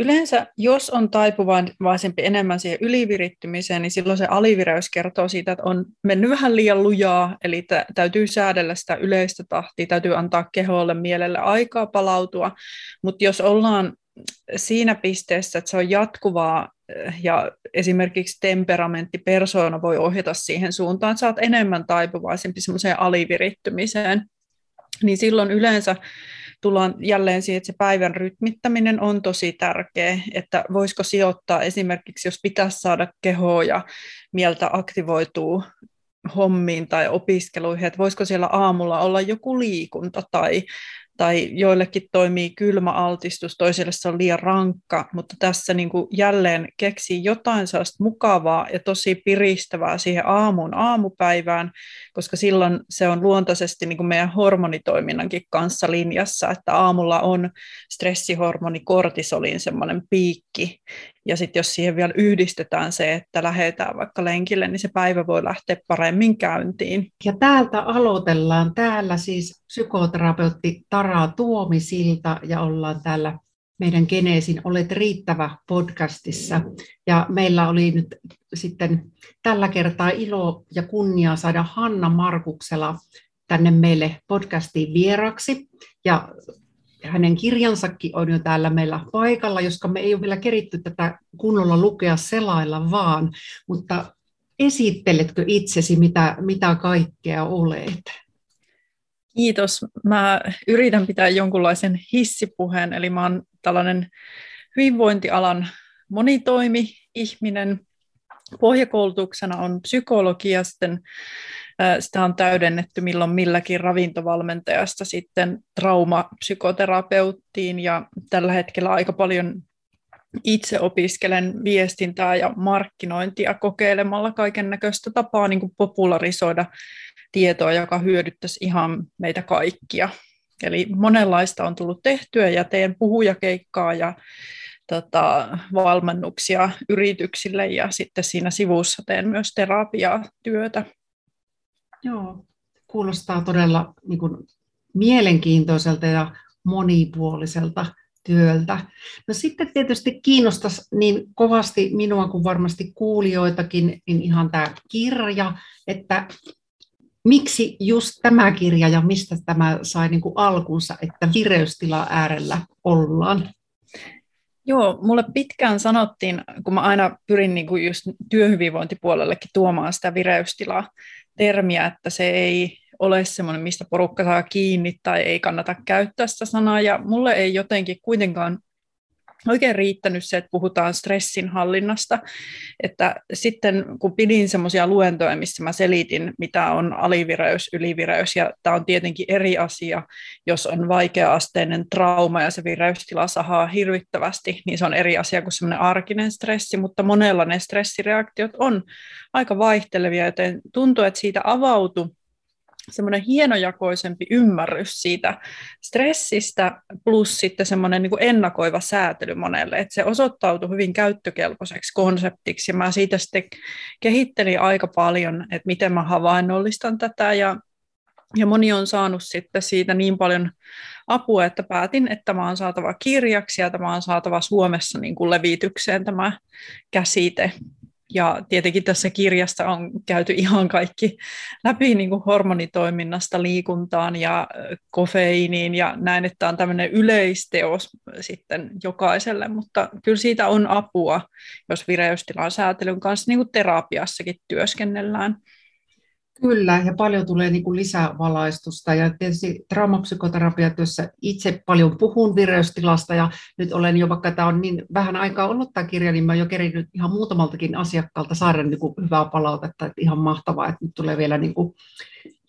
Yleensä, jos on taipuvaisempi enemmän siihen ylivirittymiseen, niin silloin se alivireys kertoo siitä, että on mennyt vähän liian lujaa, eli t- täytyy säädellä sitä yleistä tahtia, täytyy antaa keholle mielelle aikaa palautua, mutta jos ollaan siinä pisteessä, että se on jatkuvaa eh, ja esimerkiksi temperamentti, persoona voi ohjata siihen suuntaan, että sä oot enemmän taipuvaisempi semmoiseen alivirittymiseen, niin silloin yleensä tullaan jälleen siihen, että se päivän rytmittäminen on tosi tärkeä, että voisiko sijoittaa esimerkiksi, jos pitäisi saada kehoa ja mieltä aktivoituu hommiin tai opiskeluihin, että voisiko siellä aamulla olla joku liikunta tai tai joillekin toimii kylmä altistus, toisille se on liian rankka, mutta tässä niin kuin jälleen keksii jotain sellaista mukavaa ja tosi piristävää siihen aamuun aamupäivään, koska silloin se on luontaisesti niin kuin meidän hormonitoiminnankin kanssa linjassa, että aamulla on stressihormoni kortisolin semmoinen piikki, ja sitten jos siihen vielä yhdistetään se, että lähdetään vaikka lenkille, niin se päivä voi lähteä paremmin käyntiin. Ja täältä aloitellaan. Täällä siis psykoterapeutti Tara Tuomisilta ja ollaan täällä meidän Geneesin Olet riittävä podcastissa. Ja meillä oli nyt sitten tällä kertaa ilo ja kunnia saada Hanna Markuksela tänne meille podcastiin vieraksi. Ja hänen kirjansakin on jo täällä meillä paikalla, joska me ei ole vielä keritty tätä kunnolla lukea selailla vaan, mutta esitteletkö itsesi, mitä, mitä kaikkea olet? Kiitos. Mä yritän pitää jonkunlaisen hissipuheen, eli mä oon tällainen hyvinvointialan monitoimi-ihminen. Pohjakoulutuksena on psykologia, sitten sitä on täydennetty milloin milläkin ravintovalmentajasta sitten traumapsykoterapeuttiin ja tällä hetkellä aika paljon itse opiskelen viestintää ja markkinointia kokeilemalla kaiken näköistä tapaa niin kuin popularisoida tietoa, joka hyödyttäisi ihan meitä kaikkia. Eli monenlaista on tullut tehtyä ja teen puhujakeikkaa ja tota, valmennuksia yrityksille ja sitten siinä sivussa teen myös terapiatyötä. Joo, kuulostaa todella niin kuin, mielenkiintoiselta ja monipuoliselta työltä. No sitten tietysti kiinnostaisi niin kovasti minua kuin varmasti kuulijoitakin, niin ihan tämä kirja, että miksi just tämä kirja ja mistä tämä sai niin kuin alkunsa, että vireystila äärellä ollaan? Joo, mulle pitkään sanottiin, kun mä aina pyrin niin kuin just työhyvinvointipuolellekin tuomaan sitä vireystilaa, termiä, että se ei ole semmoinen, mistä porukka saa kiinni tai ei kannata käyttää sitä sanaa. Ja mulle ei jotenkin kuitenkaan oikein riittänyt se, että puhutaan stressin hallinnasta. Että sitten kun pidin semmoisia luentoja, missä mä selitin, mitä on alivireys, ylivireys, ja tämä on tietenkin eri asia, jos on vaikea-asteinen trauma ja se vireystila sahaa hirvittävästi, niin se on eri asia kuin semmoinen arkinen stressi, mutta monella ne stressireaktiot on aika vaihtelevia, joten tuntuu, että siitä avautui semmoinen hienojakoisempi ymmärrys siitä stressistä plus sitten semmoinen niin ennakoiva säätely monelle, että se osoittautui hyvin käyttökelpoiseksi konseptiksi mä siitä sitten kehittelin aika paljon, että miten mä havainnollistan tätä ja ja moni on saanut sitten siitä niin paljon apua, että päätin, että tämä on saatava kirjaksi ja tämä on saatava Suomessa niin kuin levitykseen tämä käsite. Ja tietenkin tässä kirjasta on käyty ihan kaikki läpi niin kuin hormonitoiminnasta liikuntaan ja kofeiiniin ja näin, että on tämmöinen yleisteos sitten jokaiselle, mutta kyllä siitä on apua, jos vireystilan säätelyn kanssa niin kuin terapiassakin työskennellään. Kyllä, ja paljon tulee niin kuin lisävalaistusta. Ja tietysti traumapsykoterapiatyössä itse paljon puhun vireystilasta, ja nyt olen jo, vaikka tämä on niin vähän aikaa ollut tämä kirja, niin mä jo kerinyt ihan muutamaltakin asiakkaalta saada niin kuin hyvää palautetta, että ihan mahtavaa, että nyt tulee vielä niin kuin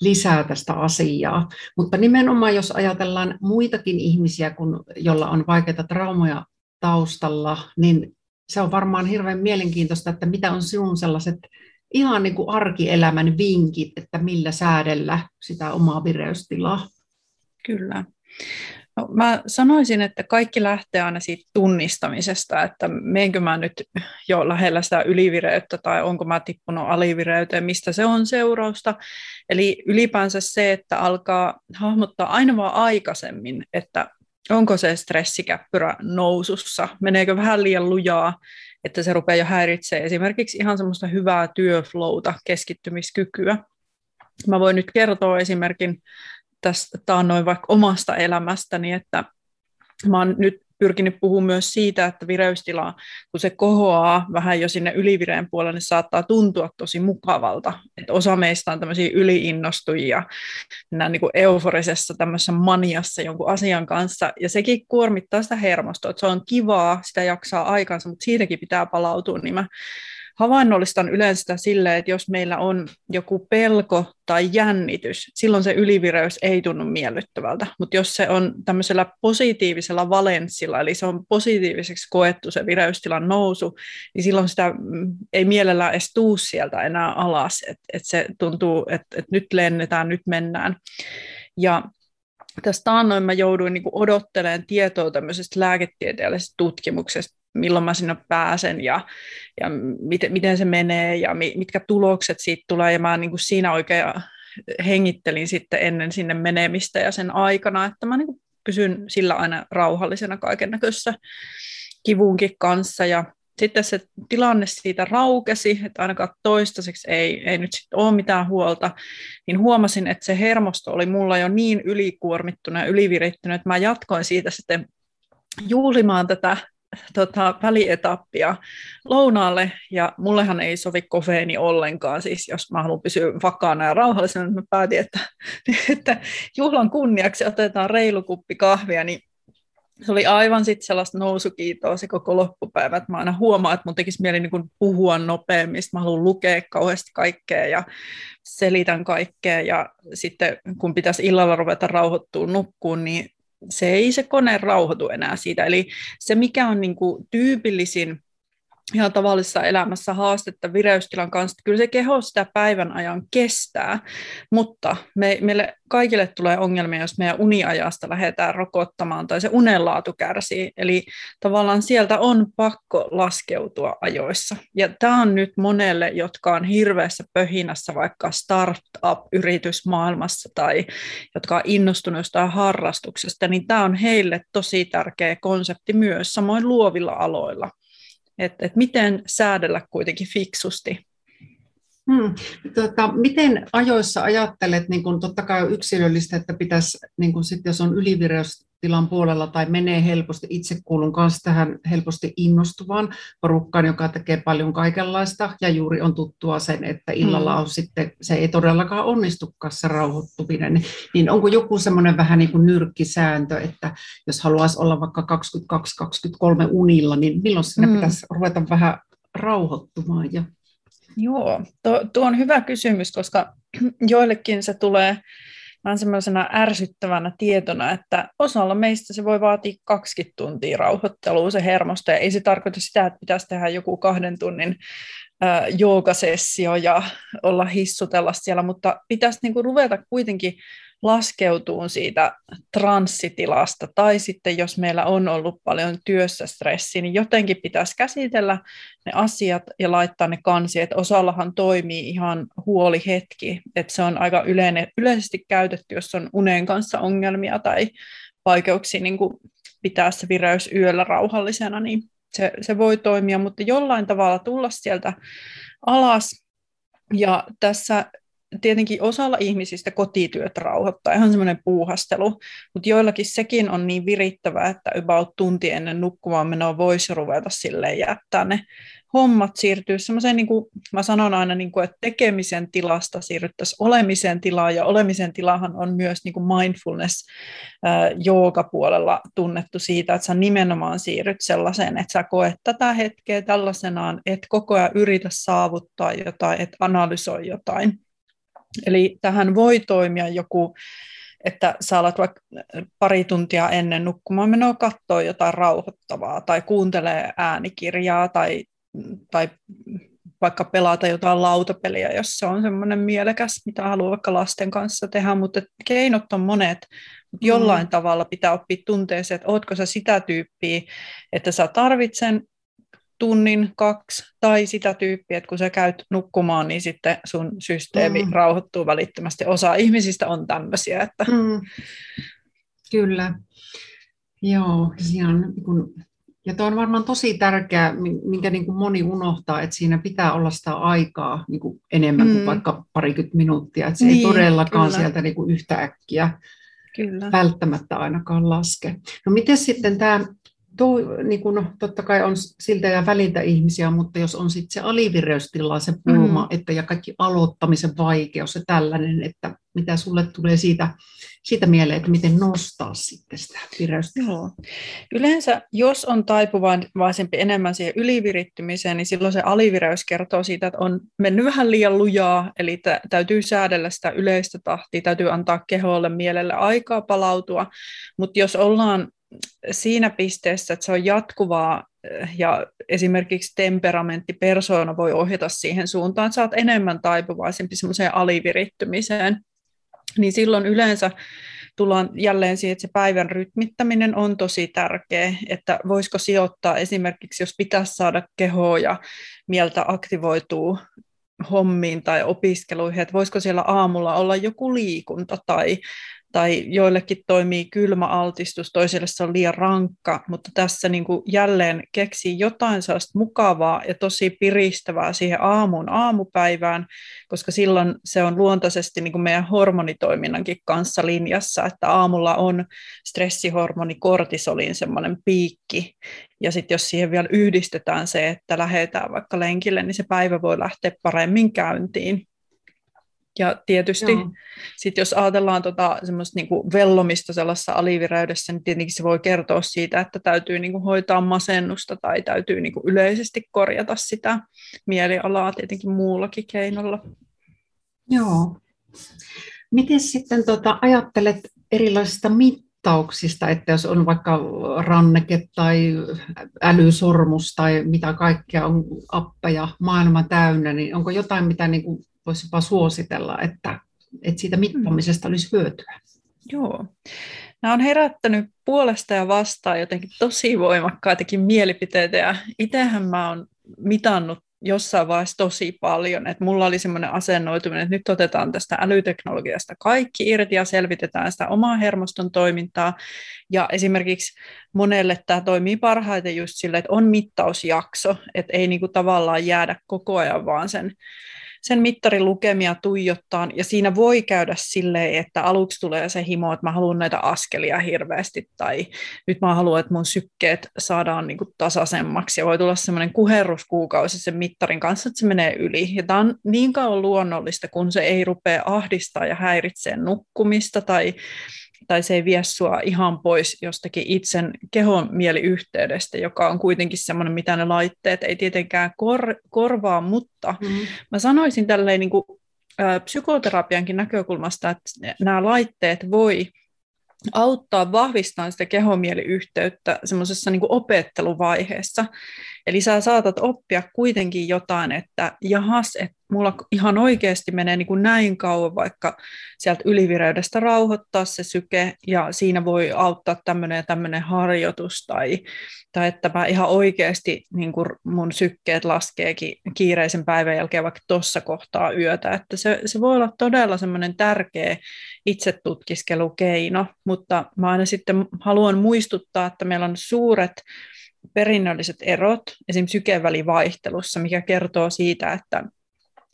lisää tästä asiaa. Mutta nimenomaan, jos ajatellaan muitakin ihmisiä, kun, jolla on vaikeita traumoja taustalla, niin se on varmaan hirveän mielenkiintoista, että mitä on sinun sellaiset ihan niin kuin arkielämän vinkit, että millä säädellä sitä omaa vireystilaa. Kyllä. No, mä sanoisin, että kaikki lähtee aina siitä tunnistamisesta, että meenkö mä nyt jo lähellä sitä ylivireyttä tai onko mä tippunut alivireyteen, mistä se on seurausta. Eli ylipäänsä se, että alkaa hahmottaa aina vaan aikaisemmin, että onko se stressikäppyrä nousussa, meneekö vähän liian lujaa, että se rupeaa jo häiritsemään esimerkiksi ihan semmoista hyvää työflowta, keskittymiskykyä. Mä voin nyt kertoa esimerkin tästä noin vaikka omasta elämästäni, että mä oon nyt pyrkinyt puhumaan myös siitä, että vireystila, kun se kohoaa vähän jo sinne ylivireen puolelle, niin saattaa tuntua tosi mukavalta. Että osa meistä on tämmöisiä yliinnostujia, mennään niin kuin euforisessa tämmöisessä maniassa jonkun asian kanssa, ja sekin kuormittaa sitä hermostoa, että se on kivaa, sitä jaksaa aikansa, mutta siitäkin pitää palautua, niin mä havainnollistan yleensä sitä silleen, että jos meillä on joku pelko tai jännitys, silloin se ylivireys ei tunnu miellyttävältä. Mutta jos se on tämmöisellä positiivisella valenssilla, eli se on positiiviseksi koettu se vireystilan nousu, niin silloin sitä mm, ei mielellään edes tuu sieltä enää alas. Että et se tuntuu, että et nyt lennetään, nyt mennään. Ja tästä taannoin mä jouduin niin odottelemaan tietoa tämmöisestä lääketieteellisestä tutkimuksesta, milloin mä sinne pääsen ja, ja miten, miten se menee ja mitkä tulokset siitä tulee. Ja mä niin kuin siinä oikein hengittelin sitten ennen sinne menemistä ja sen aikana, että mä niin kuin pysyn sillä aina rauhallisena kaiken näköisessä kivunkin kanssa. Ja sitten se tilanne siitä raukesi, että ainakaan toistaiseksi ei, ei nyt sitten ole mitään huolta, niin huomasin, että se hermosto oli mulla jo niin ylikuormittunut ja ylivirittynyt, että mä jatkoin siitä sitten juhlimaan tätä tota, välietappia lounaalle, ja mullehan ei sovi kofeeni ollenkaan, siis jos mä haluan pysyä vakaana ja rauhallisena, niin mä päätin, että, että juhlan kunniaksi otetaan reilu kuppi kahvia, niin se oli aivan sitten sellaista nousukiitoa se koko loppupäivä, että mä aina huomaan, että mun tekisi mieli niin puhua nopeammin, mä haluan lukea kauheasti kaikkea ja selitän kaikkea ja sitten kun pitäisi illalla ruveta rauhoittua nukkuun, niin se ei se kone rauhoitu enää siitä. Eli se, mikä on niin kuin tyypillisin ihan tavallisessa elämässä haastetta vireystilan kanssa, kyllä se keho sitä päivän ajan kestää, mutta me, meille kaikille tulee ongelmia, jos meidän uniajasta lähdetään rokottamaan tai se unenlaatu kärsii, eli tavallaan sieltä on pakko laskeutua ajoissa. Ja tämä on nyt monelle, jotka on hirveässä pöhinässä vaikka startup-yritysmaailmassa tai jotka on innostunut jostain harrastuksesta, niin tämä on heille tosi tärkeä konsepti myös, samoin luovilla aloilla että et miten säädellä kuitenkin fiksusti. Hmm. Tota, miten ajoissa ajattelet, niin kun totta kai yksilöllistä, että pitäisi, niin kun sit, jos on ylivireystilan puolella tai menee helposti, itse kuulun kanssa tähän helposti innostuvaan porukkaan, joka tekee paljon kaikenlaista ja juuri on tuttua sen, että illalla on hmm. sitten, se ei todellakaan onnistukaan se rauhoittuminen, niin onko joku semmoinen vähän niin kuin nyrkkisääntö, että jos haluaisi olla vaikka 22-23 unilla, niin milloin sinne hmm. pitäisi ruveta vähän rauhoittumaan ja Joo, tuo, tuo on hyvä kysymys, koska joillekin se tulee vähän semmoisena ärsyttävänä tietona, että osalla meistä se voi vaatia 20 tuntia rauhoittelua se hermosto, ja ei se tarkoita sitä, että pitäisi tehdä joku kahden tunnin äh, joogasessio ja olla hissutella siellä, mutta pitäisi niinku ruveta kuitenkin laskeutuu siitä transsitilasta, tai sitten jos meillä on ollut paljon työssä stressi, niin jotenkin pitäisi käsitellä ne asiat ja laittaa ne kansi, että osallahan toimii ihan huolihetki, että se on aika yleinen, yleisesti käytetty, jos on unen kanssa ongelmia tai vaikeuksia niin kuin pitää se vireys yöllä rauhallisena, niin se, se voi toimia, mutta jollain tavalla tulla sieltä alas, ja tässä tietenkin osalla ihmisistä kotityöt rauhoittaa, ihan semmoinen puuhastelu, mutta joillakin sekin on niin virittävää, että about tunti ennen nukkumaan menoa voisi ruveta silleen jättää ne hommat siirtyy semmoiseen, niin kuin mä sanon aina, niin kuin, että tekemisen tilasta siirryttäisiin olemisen tilaan, ja olemisen tilahan on myös niin kuin mindfulness puolella tunnettu siitä, että sä nimenomaan siirryt sellaiseen, että sä koet tätä hetkeä tällaisenaan, että koko ajan yritä saavuttaa jotain, että analysoi jotain. Eli tähän voi toimia joku, että sä alat vaikka pari tuntia ennen nukkumaan menoa katsoa jotain rauhoittavaa tai kuuntelee äänikirjaa tai, tai vaikka pelata jotain lautapeliä, jos se on semmoinen mielekäs, mitä haluaa vaikka lasten kanssa tehdä, mutta keinot on monet, mutta jollain mm. tavalla pitää oppia tunteeseen, että ootko sä sitä tyyppiä, että sä tarvitsen tunnin, kaksi, tai sitä tyyppiä, että kun sä käyt nukkumaan, niin sitten sun systeemi mm. rauhoittuu välittömästi. Osa ihmisistä on tämmöisiä. Että... Mm. Kyllä. Joo, siinä on niin kuin ja tuo on varmaan tosi tärkeää, minkä niin kuin moni unohtaa, että siinä pitää olla sitä aikaa niin kuin enemmän mm. kuin vaikka parikymmentä minuuttia. Että se niin, ei todellakaan kyllä. sieltä niin kuin yhtä äkkiä kyllä. välttämättä ainakaan laske. No miten sitten tämä tuo, niin kuin, no, totta kai on siltä ja väliltä ihmisiä, mutta jos on sitten se alivireystila, se pulma, mm. että ja kaikki aloittamisen vaikeus ja tällainen, että mitä sulle tulee siitä, siitä mieleen, että miten nostaa sitten sitä vireystilaa? Joo. Yleensä, jos on taipuvaisempi enemmän siihen ylivirittymiseen, niin silloin se alivireys kertoo siitä, että on mennyt vähän liian lujaa, eli t- täytyy säädellä sitä yleistä tahtia, täytyy antaa keholle mielelle aikaa palautua, mutta jos ollaan siinä pisteessä, että se on jatkuvaa eh, ja esimerkiksi temperamentti, persoona voi ohjata siihen suuntaan, että sä oot enemmän taipuvaisempi semmoiseen alivirittymiseen, niin silloin yleensä tullaan jälleen siihen, että se päivän rytmittäminen on tosi tärkeä, että voisiko sijoittaa esimerkiksi, jos pitäisi saada kehoa ja mieltä aktivoituu hommiin tai opiskeluihin, että voisiko siellä aamulla olla joku liikunta tai tai joillekin toimii kylmä altistus, toiselle se on liian rankka, mutta tässä niin kuin jälleen keksii jotain sellaista mukavaa ja tosi piristävää siihen aamun aamupäivään, koska silloin se on luontaisesti niin kuin meidän hormonitoiminnankin kanssa linjassa, että aamulla on stressihormoni kortisolin semmoinen piikki, ja sitten jos siihen vielä yhdistetään se, että lähdetään vaikka lenkille, niin se päivä voi lähteä paremmin käyntiin. Ja tietysti sit jos ajatellaan tota, semmoista niinku vellomista sellaisessa alivireydessä, niin tietenkin se voi kertoa siitä, että täytyy niinku hoitaa masennusta tai täytyy niinku yleisesti korjata sitä mielialaa tietenkin muullakin keinolla. Joo. Miten sitten tota, ajattelet erilaisista mittauksista, että jos on vaikka ranneke tai älysormus tai mitä kaikkea on appeja maailma täynnä, niin onko jotain, mitä niin kuin voisi jopa suositella, että, että siitä mittaamisesta olisi hyötyä. Joo. Nämä on herättänyt puolesta ja vastaan jotenkin tosi voimakkaitakin mielipiteitä ja itsehän mä oon mitannut jossain vaiheessa tosi paljon, että mulla oli semmoinen asennoituminen, että nyt otetaan tästä älyteknologiasta kaikki irti ja selvitetään sitä omaa hermoston toimintaa. Ja esimerkiksi monelle tämä toimii parhaiten just sille, että on mittausjakso, että ei niinku tavallaan jäädä koko ajan vaan sen sen mittarin lukemia tuijottaa, ja siinä voi käydä silleen, että aluksi tulee se himo, että mä haluan näitä askelia hirveästi, tai nyt mä haluan, että mun sykkeet saadaan niin kuin tasaisemmaksi, ja voi tulla semmoinen kuherruskuukausi sen mittarin kanssa, että se menee yli. Ja tämä on niin kauan luonnollista, kun se ei rupea ahdistaa ja häiritsee nukkumista, tai tai se ei vie sua ihan pois jostakin itsen kehon mieliyhteydestä, joka on kuitenkin semmoinen, mitä ne laitteet ei tietenkään kor- korvaa, mutta mm. mä sanoisin tälleen niin kuin, äh, psykoterapiankin näkökulmasta, että nämä laitteet voi auttaa vahvistamaan sitä kehomieliyhteyttä semmoisessa niin opetteluvaiheessa. Eli sä saatat oppia kuitenkin jotain, että jahas, että mulla ihan oikeasti menee niin kuin näin kauan vaikka sieltä ylivireydestä rauhoittaa se syke, ja siinä voi auttaa tämmöinen ja tämmöinen harjoitus, tai, tai että mä ihan oikeasti niin kuin mun sykkeet laskeekin kiireisen päivän jälkeen vaikka tuossa kohtaa yötä, että se, se voi olla todella semmoinen tärkeä itsetutkiskelukeino, mutta mä aina sitten haluan muistuttaa, että meillä on suuret perinnölliset erot esimerkiksi sykevälivaihtelussa, mikä kertoo siitä, että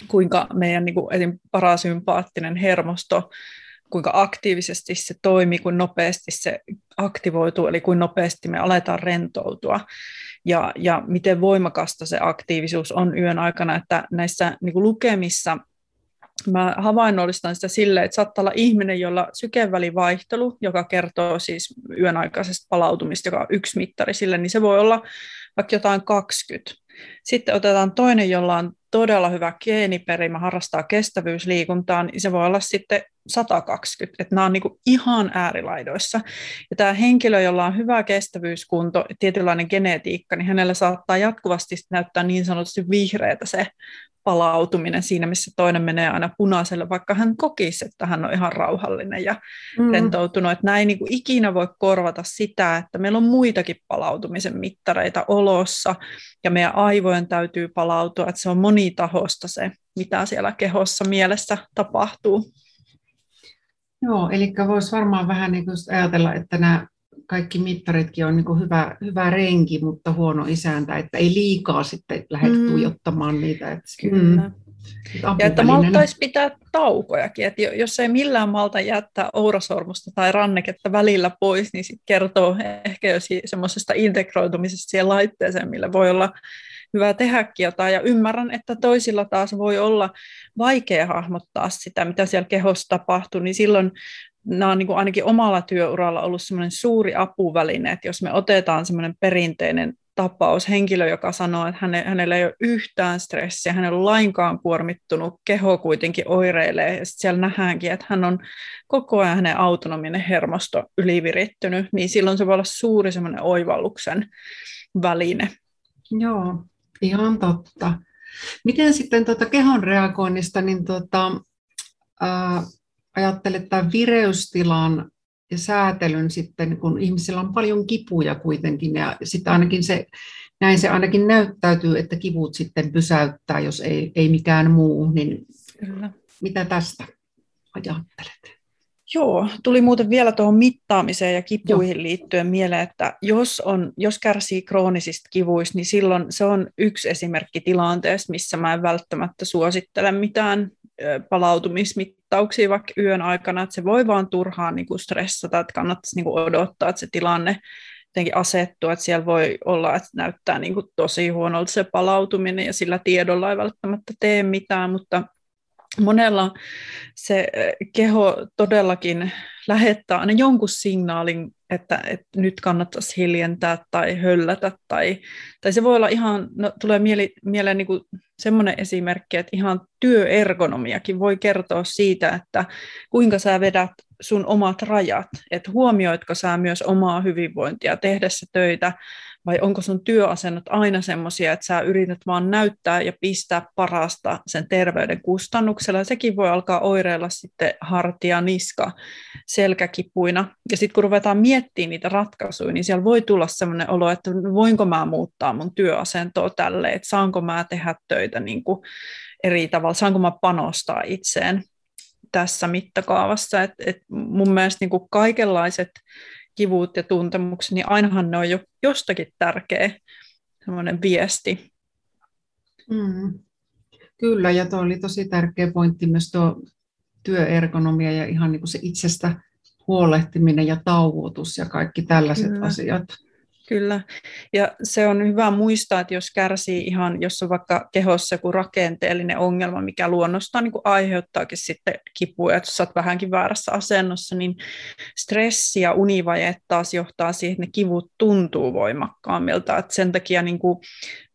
kuinka meidän niin kuin, esim. parasympaattinen hermosto, kuinka aktiivisesti se toimii, kuin nopeasti se aktivoituu, eli kuin nopeasti me aletaan rentoutua, ja, ja miten voimakasta se aktiivisuus on yön aikana, että näissä niin kuin lukemissa mä havainnollistan sitä silleen, että saattaa olla ihminen, jolla sykevälivaihtelu, joka kertoo siis yön aikaisesta palautumista, joka on yksi mittari sille, niin se voi olla vaikka jotain 20. Sitten otetaan toinen, jolla on todella hyvä geeniperimä, harrastaa kestävyysliikuntaa, niin se voi olla sitten 120, että nämä on niin ihan äärilaidoissa. Ja tämä henkilö, jolla on hyvä kestävyyskunto, tietynlainen genetiikka, niin hänellä saattaa jatkuvasti näyttää niin sanotusti vihreätä se palautuminen siinä, missä toinen menee aina punaiselle, vaikka hän kokisi, että hän on ihan rauhallinen ja mm. rentoutunut. Että näin niin kuin ikinä voi korvata sitä, että meillä on muitakin palautumisen mittareita olossa ja meidän aivojen täytyy palautua, että se on monitahosta se, mitä siellä kehossa mielessä tapahtuu. Joo, eli voisi varmaan vähän niin kuin ajatella, että nämä kaikki mittaritkin on niin hyvä, hyvä renki, mutta huono isäntä, että ei liikaa sitten lähde mm. tuijottamaan niitä. Että, Kyllä. Mm. Ja että maltaisi pitää taukojakin, että jos ei millään malta jättää ourasormusta tai ranneketta välillä pois, niin sit kertoo ehkä jo semmoisesta integroitumisesta siihen laitteeseen, millä voi olla hyvä tehdäkin jotain. Ja ymmärrän, että toisilla taas voi olla vaikea hahmottaa sitä, mitä siellä kehossa tapahtuu, niin silloin nämä on niin kuin ainakin omalla työuralla ollut semmoinen suuri apuväline, että jos me otetaan semmoinen perinteinen tapaus, henkilö, joka sanoo, että häne, hänellä ei ole yhtään stressiä, hän ei ole lainkaan kuormittunut, keho kuitenkin oireilee, ja sitten siellä nähdäänkin, että hän on koko ajan hänen autonominen hermosto ylivirittynyt, niin silloin se voi olla suuri semmoinen oivalluksen väline. Joo, ihan totta. Miten sitten tuota kehon reagoinnista, niin tuota, ää, ajattelet tämän vireystilan ja säätelyn sitten, kun ihmisillä on paljon kipuja kuitenkin, ja sitten ainakin se, näin se ainakin näyttäytyy, että kivut sitten pysäyttää, jos ei, ei mikään muu, niin Kyllä. mitä tästä ajattelet? Joo, tuli muuten vielä tuohon mittaamiseen ja kipuihin Joo. liittyen mieleen, että jos, on, jos kärsii kroonisista kivuista, niin silloin se on yksi esimerkki tilanteesta, missä mä en välttämättä suosittele mitään palautumismittauksia vaikka yön aikana, että se voi vaan turhaan niin kuin stressata, että kannattaisi niin kuin odottaa, että se tilanne jotenkin asettuu, että siellä voi olla, että näyttää niin kuin tosi huonolta se palautuminen ja sillä tiedolla ei välttämättä tee mitään, mutta monella se keho todellakin lähettää aina jonkun signaalin, että, että nyt kannattaisi hiljentää tai höllätä. Tai, tai se voi olla ihan, no, tulee mieli, mieleen niin semmoinen esimerkki, että ihan työergonomiakin voi kertoa siitä, että kuinka sä vedät sun omat rajat, että huomioitko sä myös omaa hyvinvointia tehdessä töitä, vai onko sun työasennot aina semmoisia, että sä yrität vaan näyttää ja pistää parasta sen terveyden kustannuksella. Sekin voi alkaa oireilla sitten hartia, niska, selkäkipuina. Ja sitten kun ruvetaan miettimään niitä ratkaisuja, niin siellä voi tulla semmoinen olo, että voinko mä muuttaa mun työasentoa tälle, että saanko mä tehdä töitä niin kuin eri tavalla, saanko mä panostaa itseen tässä mittakaavassa. Et, et mun mielestä niin kuin kaikenlaiset kivut ja tuntemukset, niin ainahan ne on jo jostakin tärkeä semmoinen viesti. Mm. Kyllä, ja tuo oli tosi tärkeä pointti myös tuo työergonomia ja ihan niin kuin se itsestä huolehtiminen ja tauotus ja kaikki tällaiset Kyllä. asiat. Kyllä, ja se on hyvä muistaa, että jos kärsii ihan, jos on vaikka kehossa joku rakenteellinen ongelma, mikä luonnostaan niin aiheuttaakin sitten kipua, että jos olet vähänkin väärässä asennossa, niin stressi ja univaje taas johtaa siihen, että ne kivut tuntuu voimakkaammilta. Että sen takia niin kuin,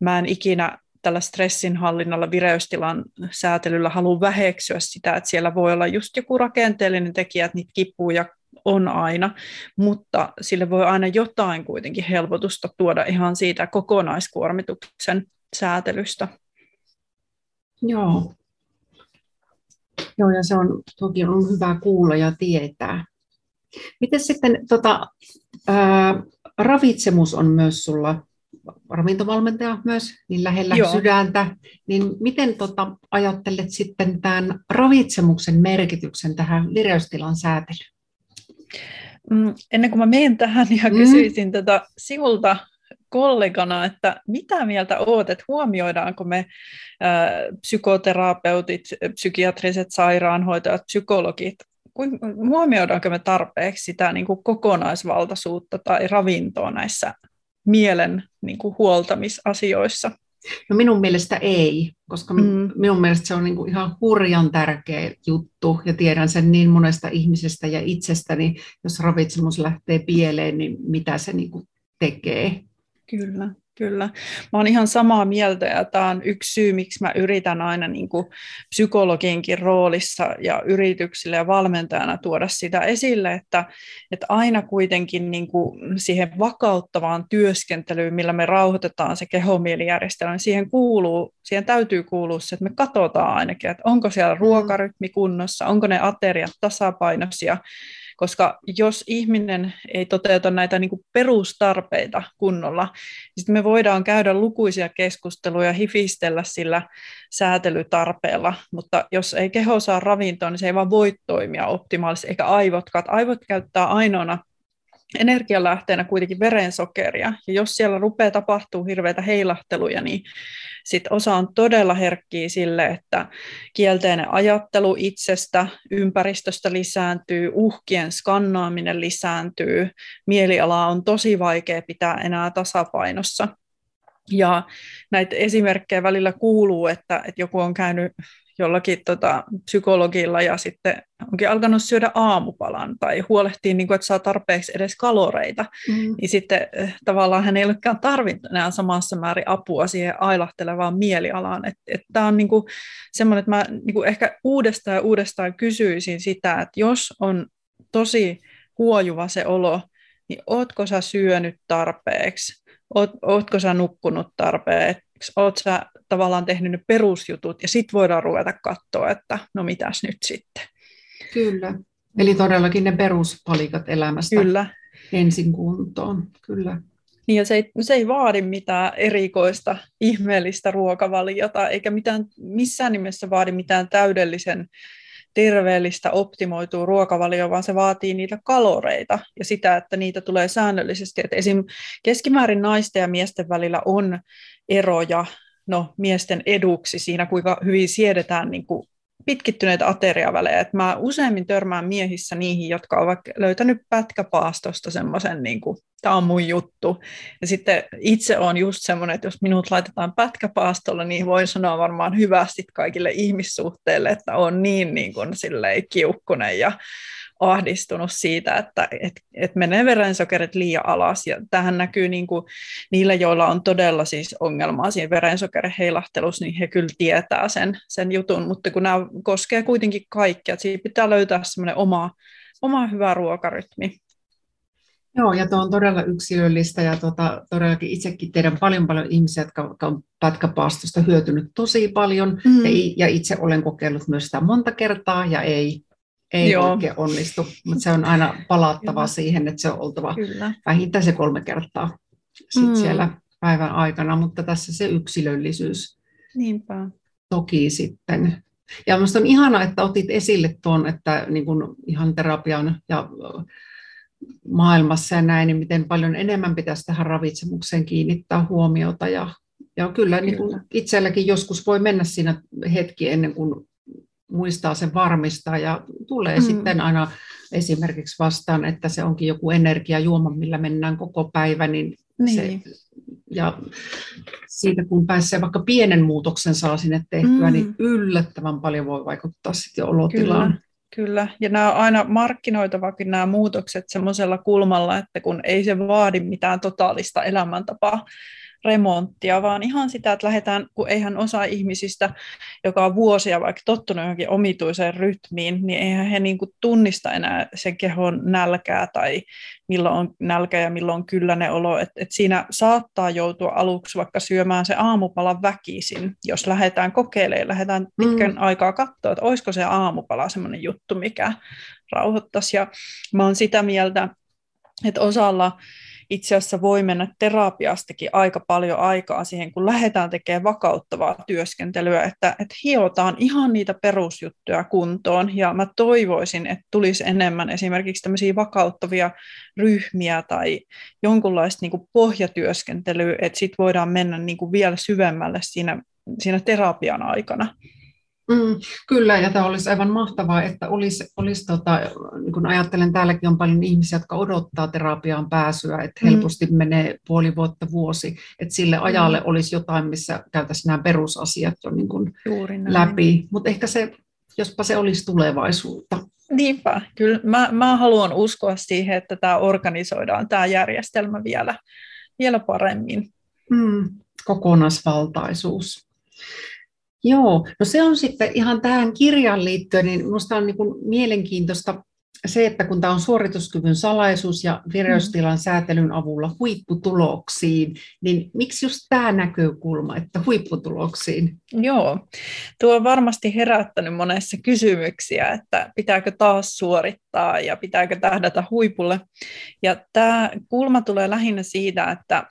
mä en ikinä tällä stressin hallinnalla, vireystilan säätelyllä halua väheksyä sitä, että siellä voi olla just joku rakenteellinen tekijä, että niitä kipuja on aina, mutta sille voi aina jotain kuitenkin helpotusta tuoda ihan siitä kokonaiskuormituksen säätelystä. Joo. Joo, ja se on toki on hyvä kuulla ja tietää. Miten sitten tota, ää, ravitsemus on myös sulla ravintovalmentaja myös, niin lähellä Joo. sydäntä, niin miten tota, ajattelet sitten tämän ravitsemuksen merkityksen tähän vireystilan säätelyyn? Mm, ennen kuin mä menen tähän ja mm. kysyisin mm. tätä sinulta kollegana, että mitä mieltä olet, että huomioidaanko me äh, psykoterapeutit, psykiatriset sairaanhoitajat, psykologit, huomioidaanko me tarpeeksi sitä niin kuin kokonaisvaltaisuutta tai ravintoa näissä mielen niin kuin huoltamisasioissa? No minun mielestä ei, koska mm. minun mielestä se on niin kuin ihan hurjan tärkeä juttu ja tiedän sen niin monesta ihmisestä ja itsestäni, jos ravitsemus lähtee pieleen, niin mitä se niin kuin tekee. Kyllä. Kyllä. Mä oon ihan samaa mieltä ja tämä on yksi syy, miksi mä yritän aina niin kuin psykologinkin roolissa ja yrityksille ja valmentajana tuoda sitä esille, että, että aina kuitenkin niin kuin siihen vakauttavaan työskentelyyn, millä me rauhoitetaan se kehomielijärjestelmä, niin siihen, kuuluu, siihen täytyy kuulua se, että me katsotaan ainakin, että onko siellä ruokarytmi kunnossa, onko ne ateriat tasapainoisia, koska jos ihminen ei toteuta näitä niin kuin perustarpeita kunnolla, niin sitten me voidaan käydä lukuisia keskusteluja, hifistellä sillä säätelytarpeella, mutta jos ei keho saa ravintoa, niin se ei vaan voi toimia optimaalisesti, eikä aivotkaan. Aivot käyttää ainoana energialähteenä kuitenkin verensokeria, ja jos siellä rupeaa tapahtuu hirveitä heilahteluja, niin sit osa on todella herkkiä sille, että kielteinen ajattelu itsestä, ympäristöstä lisääntyy, uhkien skannaaminen lisääntyy, mieliala on tosi vaikea pitää enää tasapainossa. Ja näitä esimerkkejä välillä kuuluu, että, että joku on käynyt jollakin tota, psykologilla ja sitten onkin alkanut syödä aamupalan tai huolehtii, niin kuin, että saa tarpeeksi edes kaloreita, mm. niin sitten eh, tavallaan hän ei olekaan tarvinnut enää samassa määrin apua siihen ailahtelevaan mielialaan. Että et, tämä on niin kuin semmoinen, että mä niin kuin ehkä uudestaan ja uudestaan kysyisin sitä, että jos on tosi huojuva se olo, niin ootko sä syönyt tarpeeksi? Oot, ootko sä nukkunut tarpeeksi? Oot sä tavallaan tehnyt ne perusjutut ja sitten voidaan ruveta katsoa, että no mitäs nyt sitten. Kyllä. Eli todellakin ne peruspalikat elämästä Kyllä. ensin kuntoon. Kyllä. Niin ja se ei, se ei vaadi mitään erikoista, ihmeellistä ruokavaliota, eikä mitään, missään nimessä vaadi mitään täydellisen terveellistä, optimoitua ruokavalioa, vaan se vaatii niitä kaloreita ja sitä, että niitä tulee säännöllisesti. Että esim. keskimäärin naisten ja miesten välillä on eroja no, miesten eduksi siinä, kuinka hyvin siedetään niin kuin pitkittyneitä ateriavälejä. Et mä useimmin törmään miehissä niihin, jotka ovat löytänyt pätkäpaastosta semmoisen, niin kuin, tämä on mun juttu. Ja sitten itse on just semmoinen, että jos minut laitetaan pätkäpaastolla, niin voin sanoa varmaan hyvästi kaikille ihmissuhteille, että on niin, niin kuin, kiukkunen ja ahdistunut siitä, että et, et menee verensokerit liian alas. Ja tähän näkyy niin kuin niillä, joilla on todella siis ongelmaa siinä verensokerin heilahtelussa, niin he kyllä tietää sen, sen jutun, mutta kun nämä koskee kuitenkin kaikkia, että siinä pitää löytää semmoinen oma, oma hyvä ruokarytmi. Joo, ja tuo on todella yksilöllistä ja tuota, todellakin itsekin tiedän paljon paljon ihmisiä, jotka on pätkäpaastosta hyötynyt tosi paljon mm. ja, ja itse olen kokeillut myös sitä monta kertaa ja ei ei Joo. oikein onnistu, mutta se on aina palattava Kyllä. siihen, että se on oltava Kyllä. vähintään se kolme kertaa sit mm. siellä päivän aikana, mutta tässä se yksilöllisyys Niinpä. toki sitten. Ja minusta on ihana, että otit esille tuon, että niin kuin ihan terapian ja maailmassa ja näin, niin miten paljon enemmän pitäisi tähän ravitsemukseen kiinnittää huomiota. Ja, ja kyllä, kyllä. Niin kuin itselläkin joskus voi mennä siinä hetki ennen kuin muistaa sen varmistaa ja tulee mm. sitten aina esimerkiksi vastaan, että se onkin joku energiajuoma, millä mennään koko päivä, niin, niin. Se, ja siitä kun pääsee vaikka pienen muutoksen saa sinne tehtyä, niin mm. niin yllättävän paljon voi vaikuttaa sitten olotilaan. Kyllä. Kyllä, ja nämä on aina markkinoitavakin nämä muutokset semmoisella kulmalla, että kun ei se vaadi mitään totaalista elämäntapaa remonttia, vaan ihan sitä, että lähdetään, kun eihän osa ihmisistä, joka on vuosia vaikka tottunut johonkin omituiseen rytmiin, niin eihän he niin kuin tunnista enää sen kehon nälkää tai milloin on nälkä ja milloin on kylläinen olo. Et, et siinä saattaa joutua aluksi vaikka syömään se aamupala väkisin, jos lähdetään kokeilemaan, lähdetään pitkän mm. aikaa katsoa, että olisiko se aamupala semmoinen juttu, mikä rauhoittaisi. Ja mä oon sitä mieltä, että osalla itse asiassa voi mennä terapiastakin aika paljon aikaa siihen, kun lähdetään tekemään vakauttavaa työskentelyä, että, että hiotaan ihan niitä perusjuttuja kuntoon, ja mä toivoisin, että tulisi enemmän esimerkiksi tämmöisiä vakauttavia ryhmiä tai jonkunlaista niin kuin pohjatyöskentelyä, että sitten voidaan mennä niin kuin vielä syvemmälle siinä, siinä terapian aikana. Mm, kyllä, ja tämä olisi aivan mahtavaa, että olisi, olisi tota, niin kun ajattelen, täälläkin on paljon ihmisiä, jotka odottaa terapiaan pääsyä, että mm. helposti menee puoli vuotta, vuosi, että sille mm. ajalle mm. olisi jotain, missä käytäisiin nämä perusasiat jo niin kuin läpi, mutta ehkä se, jospa se olisi tulevaisuutta. Niinpä, kyllä mä, mä haluan uskoa siihen, että tämä organisoidaan, tämä järjestelmä vielä, vielä paremmin. Mm, kokonaisvaltaisuus. Joo, no se on sitten ihan tähän kirjaan liittyen, niin minusta on niin kuin mielenkiintoista se, että kun tämä on suorituskyvyn salaisuus ja vireystilan säätelyn avulla huipputuloksiin, niin miksi just tämä näkökulma, että huipputuloksiin? Joo, tuo on varmasti herättänyt monessa kysymyksiä, että pitääkö taas suorittaa ja pitääkö tähdätä huipulle. Ja tämä kulma tulee lähinnä siitä, että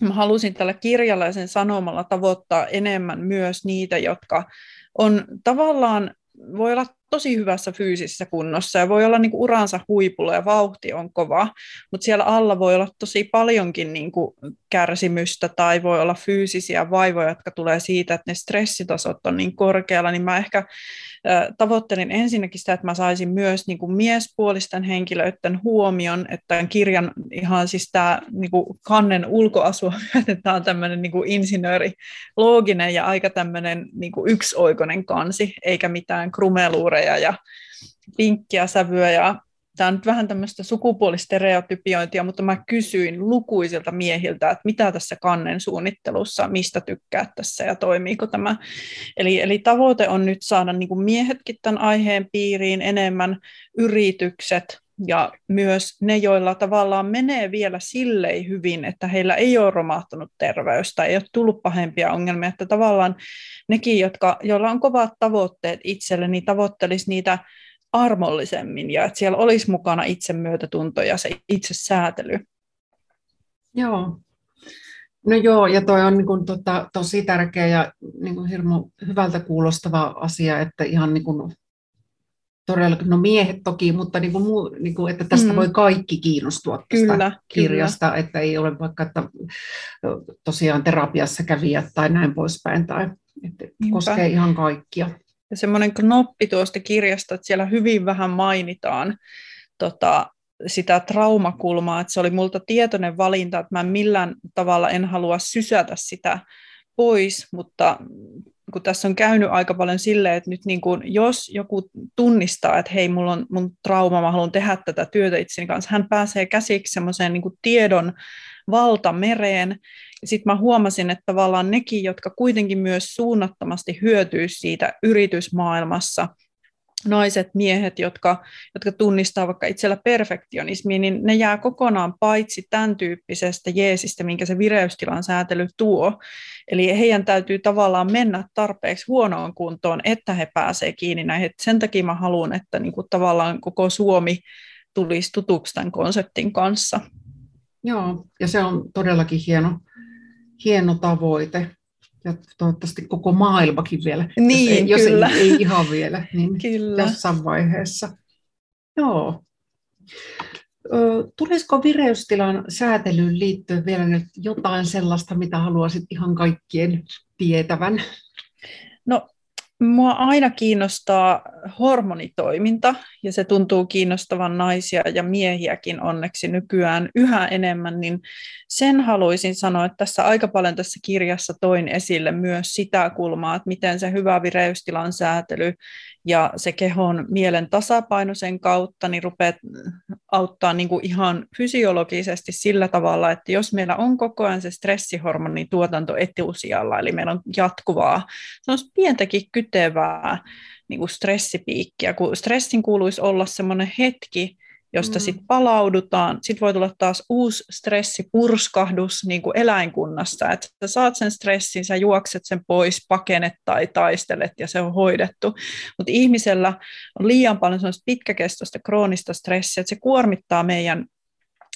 mä halusin tällä kirjalla ja sen sanomalla tavoittaa enemmän myös niitä, jotka on tavallaan, voi olla tosi hyvässä fyysisessä kunnossa ja voi olla niin kuin uransa huipulla ja vauhti on kova, mutta siellä alla voi olla tosi paljonkin niin kuin kärsimystä tai voi olla fyysisiä vaivoja, jotka tulee siitä, että ne stressitasot on niin korkealla, niin mä ehkä tavoittelin ensinnäkin sitä, että mä saisin myös niin kuin miespuolisten henkilöiden huomion, että tämän kirjan ihan siis tämä niin kuin kannen ulkoasua myöten, tämä on tämmöinen niin insinööri, looginen ja aika tämmöinen niin kuin yksioikoinen kansi, eikä mitään krumeluureja ja pinkkiä sävyä ja tämä on nyt vähän tämmöistä sukupuolistereotypiointia, mutta mä kysyin lukuisilta miehiltä, että mitä tässä kannen suunnittelussa, mistä tykkää tässä ja toimiiko tämä. Eli, eli tavoite on nyt saada niin kuin miehetkin tämän aiheen piiriin enemmän, yritykset ja myös ne, joilla tavallaan menee vielä silleen hyvin, että heillä ei ole romahtanut terveys tai ei ole tullut pahempia ongelmia, että tavallaan nekin, jotka, joilla on kovat tavoitteet itselle, niin tavoittelisi niitä armollisemmin ja että siellä olisi mukana itsemyötätunto ja se itsesäätely. Joo. No joo, ja toi on niin kuin, tota, tosi tärkeä ja niin kuin hirmu hyvältä kuulostava asia, että ihan niin kuin, todella, no miehet toki, mutta niin kuin muu, niin kuin, että tästä mm. voi kaikki kiinnostua tästä kyllä, kirjasta, kyllä. että ei ole vaikka että tosiaan terapiassa kävijät tai näin poispäin, tai että koskee ihan kaikkia. Ja semmoinen knoppi tuosta kirjasta, että siellä hyvin vähän mainitaan tota, sitä traumakulmaa, että se oli multa tietoinen valinta, että mä millään tavalla en halua sysätä sitä pois, mutta kun tässä on käynyt aika paljon silleen, että nyt niin kuin, jos joku tunnistaa, että hei, mulla on mun trauma, mä haluan tehdä tätä työtä itseni kanssa, hän pääsee käsiksi semmoiseen niin tiedon valtamereen, sitten mä huomasin, että tavallaan nekin, jotka kuitenkin myös suunnattomasti hyötyy siitä yritysmaailmassa, naiset, miehet, jotka, jotka tunnistaa vaikka itsellä perfektionismia, niin ne jää kokonaan paitsi tämän tyyppisestä jeesistä, minkä se vireystilan säätely tuo. Eli heidän täytyy tavallaan mennä tarpeeksi huonoon kuntoon, että he pääsevät kiinni näihin. Sen takia mä haluan, että niin kuin tavallaan koko Suomi tulisi tutuksi tämän konseptin kanssa. Joo, ja se on todellakin hieno, hieno tavoite. Ja toivottavasti koko maailmakin vielä, niin, jos, ei, jos ei, ei ihan vielä, niin kyllä. jossain vaiheessa. Joo. Tulisiko vireystilan säätelyyn liittyen vielä nyt jotain sellaista, mitä haluaisit ihan kaikkien tietävän? No Mua aina kiinnostaa hormonitoiminta ja se tuntuu kiinnostavan naisia ja miehiäkin onneksi nykyään yhä enemmän, niin sen haluaisin sanoa, että tässä aika paljon tässä kirjassa toin esille myös sitä kulmaa, että miten se hyvä vireystilan säätely ja se kehon mielen tasapaino sen kautta, niin rupeat auttaa niin kuin ihan fysiologisesti sillä tavalla, että jos meillä on koko ajan se stressihormonin tuotanto etusijalla, eli meillä on jatkuvaa, se on pientäkin kytevää niin kuin stressipiikkiä, kun stressin kuuluisi olla semmoinen hetki, josta mm. sitten palaudutaan. Sitten voi tulla taas uusi stressipurskahdus niin kuin eläinkunnasta, että sä saat sen stressin, sä juokset sen pois, pakenet tai taistelet ja se on hoidettu. Mutta ihmisellä on liian paljon pitkäkestoista kroonista stressiä, että se kuormittaa meidän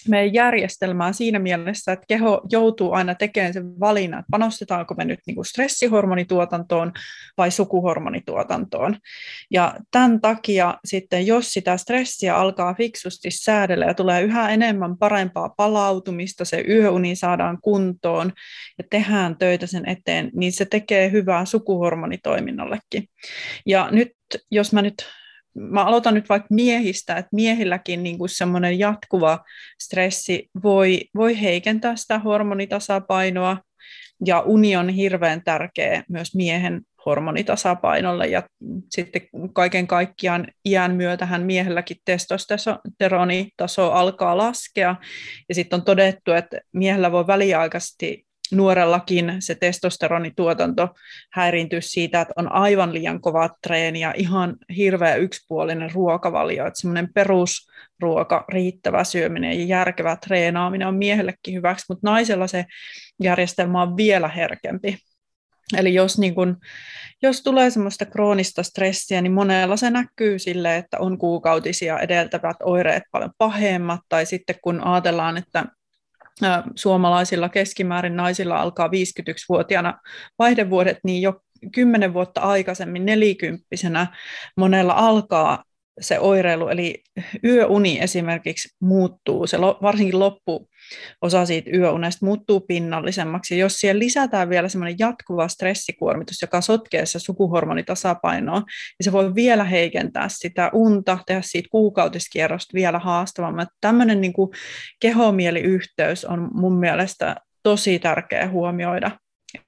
meidän järjestelmää siinä mielessä, että keho joutuu aina tekemään sen valinnan, että panostetaanko me nyt niin kuin stressihormonituotantoon vai sukuhormonituotantoon. Ja tämän takia sitten, jos sitä stressiä alkaa fiksusti säädellä ja tulee yhä enemmän parempaa palautumista, se yöuni saadaan kuntoon ja tehdään töitä sen eteen, niin se tekee hyvää sukuhormonitoiminnallekin. Ja nyt, jos mä nyt mä aloitan nyt vaikka miehistä, että miehilläkin niin kuin semmoinen jatkuva stressi voi, voi heikentää sitä hormonitasapainoa, ja uni on hirveän tärkeä myös miehen hormonitasapainolle, ja sitten kaiken kaikkiaan iän myötähän miehelläkin testosteronitaso alkaa laskea, ja sitten on todettu, että miehellä voi väliaikaisesti nuorellakin se testosteronituotanto häiriintyy siitä, että on aivan liian kova treeni ja ihan hirveä yksipuolinen ruokavalio, että semmoinen perusruoka, riittävä syöminen ja järkevä treenaaminen on miehellekin hyväksi, mutta naisella se järjestelmä on vielä herkempi. Eli jos, niin kun, jos tulee semmoista kroonista stressiä, niin monella se näkyy sille, että on kuukautisia edeltävät oireet paljon pahemmat, tai sitten kun ajatellaan, että suomalaisilla keskimäärin naisilla alkaa 51-vuotiaana vaihdevuodet, niin jo kymmenen vuotta aikaisemmin nelikymppisenä monella alkaa se oireilu, eli yöuni esimerkiksi muuttuu, se varsinkin loppuosa siitä yöunesta muuttuu pinnallisemmaksi. Jos siihen lisätään vielä semmoinen jatkuva stressikuormitus, joka sotkee se sukuhormonitasapainoa, niin se voi vielä heikentää sitä unta, tehdä siitä kuukautiskierrosta vielä haastavamman. Tämmöinen niin kehomieliyhteys on mun mielestä tosi tärkeä huomioida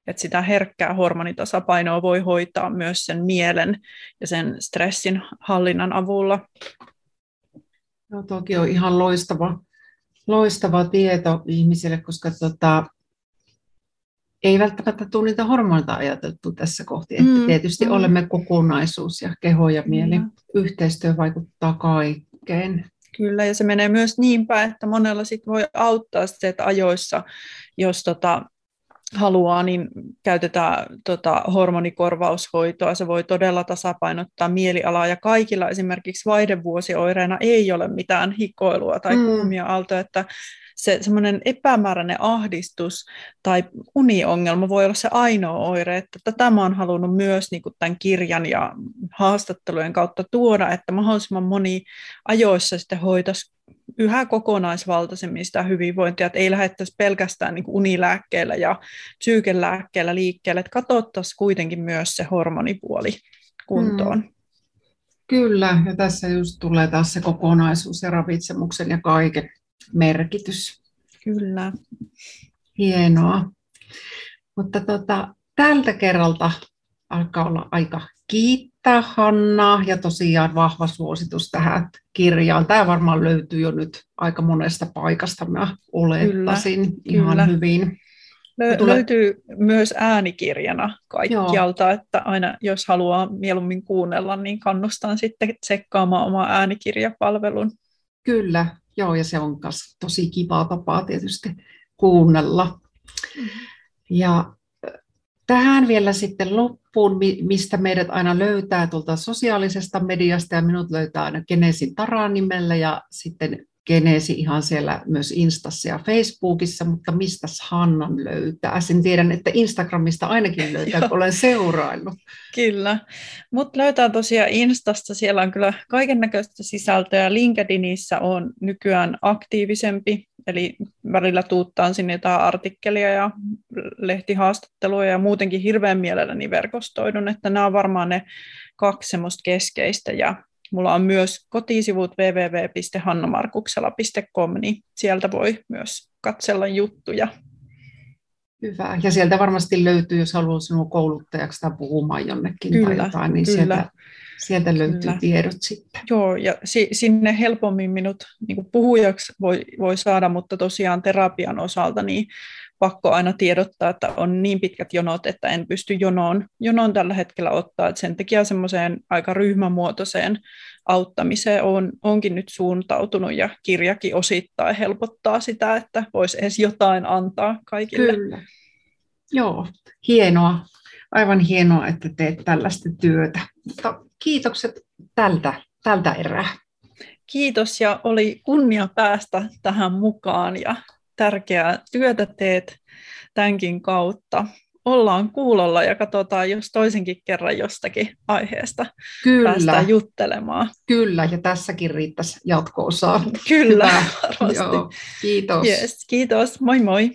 että sitä herkkää hormonitasapainoa voi hoitaa myös sen mielen ja sen stressin hallinnan avulla. No, toki on ihan loistava, loistava tieto ihmisille, koska tota, ei välttämättä tule niitä hormoneita ajateltu tässä kohti. Että mm, tietysti mm. olemme kokonaisuus ja keho ja mieli. Mm. Yhteistyö vaikuttaa kaikkeen. Kyllä, ja se menee myös niin päin, että monella sit voi auttaa se, että ajoissa, jos tota, haluaa, niin käytetään tota, hormonikorvaushoitoa. Se voi todella tasapainottaa mielialaa ja kaikilla esimerkiksi vaihdevuosioireina ei ole mitään hikoilua tai mm. kuumia aaltoja, että se semmoinen epämääräinen ahdistus tai uniongelma voi olla se ainoa oire, että tätä mä oon halunnut myös niin tämän kirjan ja haastattelujen kautta tuoda, että mahdollisimman moni ajoissa sitten hoitaisi yhä kokonaisvaltaisemmin sitä hyvinvointia, että ei lähdettäisi pelkästään niin unilääkkeellä ja psyykelääkkeellä liikkeelle, että katsottaisiin kuitenkin myös se hormonipuoli kuntoon. Mm. Kyllä, ja tässä just tulee taas se kokonaisuus ja ravitsemuksen ja kaiken merkitys. Kyllä. Hienoa. Mutta tota, tältä kerralta alkaa olla aika kiittää Hanna ja tosiaan vahva suositus tähän kirjaan. Tämä varmaan löytyy jo nyt aika monesta paikasta, mä olettaisin kyllä, ihan kyllä. hyvin. Lö- tulee... Löytyy myös äänikirjana kaikkialta, Joo. että aina jos haluaa mieluummin kuunnella, niin kannustan sitten tsekkaamaan oma äänikirjapalvelun. Kyllä, Joo, ja se on myös tosi kiva tapaa tietysti kuunnella. Mm-hmm. Ja tähän vielä sitten loppuun, mistä meidät aina löytää tuolta sosiaalisesta mediasta, ja minut löytää aina Genesin Taran nimellä, ja sitten Genesi ihan siellä myös Instassa ja Facebookissa, mutta mistä Hannan löytää? Sen tiedän, että Instagramista ainakin löytää, kun olen seuraillut. Kyllä, mutta löytää tosiaan Instasta, siellä on kyllä kaiken näköistä sisältöä. LinkedInissä on nykyään aktiivisempi, eli välillä tuuttaan sinne jotain artikkelia ja lehtihaastattelua ja muutenkin hirveän mielelläni verkostoidun, että nämä on varmaan ne kaksi semmoista keskeistä ja Mulla on myös kotisivut www.hannamarkuksela.com, niin sieltä voi myös katsella juttuja. Hyvä. Ja sieltä varmasti löytyy, jos haluaa sinua kouluttajaksi tai puhumaan jonnekin kyllä, tai jotain, niin kyllä. sieltä, sieltä löytyy kyllä. tiedot sitten. Joo, ja si- sinne helpommin minut niin puhujaksi voi, voi saada, mutta tosiaan terapian osalta niin pakko aina tiedottaa, että on niin pitkät jonot, että en pysty jonoon, jonoon tällä hetkellä ottaa. Että sen takia semmoiseen aika ryhmämuotoiseen auttamiseen on, onkin nyt suuntautunut ja kirjakin osittain helpottaa sitä, että voisi edes jotain antaa kaikille. Kyllä. Joo, hienoa. Aivan hienoa, että teet tällaista työtä. Mutta kiitokset tältä, tältä erää. Kiitos ja oli kunnia päästä tähän mukaan ja tärkeää työtä teet tämänkin kautta. Ollaan kuulolla ja katsotaan, jos toisenkin kerran jostakin aiheesta Kyllä. päästään juttelemaan. Kyllä, ja tässäkin riittäisi jatko-osaa. Kyllä, varmasti. Joo, kiitos. Yes, kiitos, moi moi.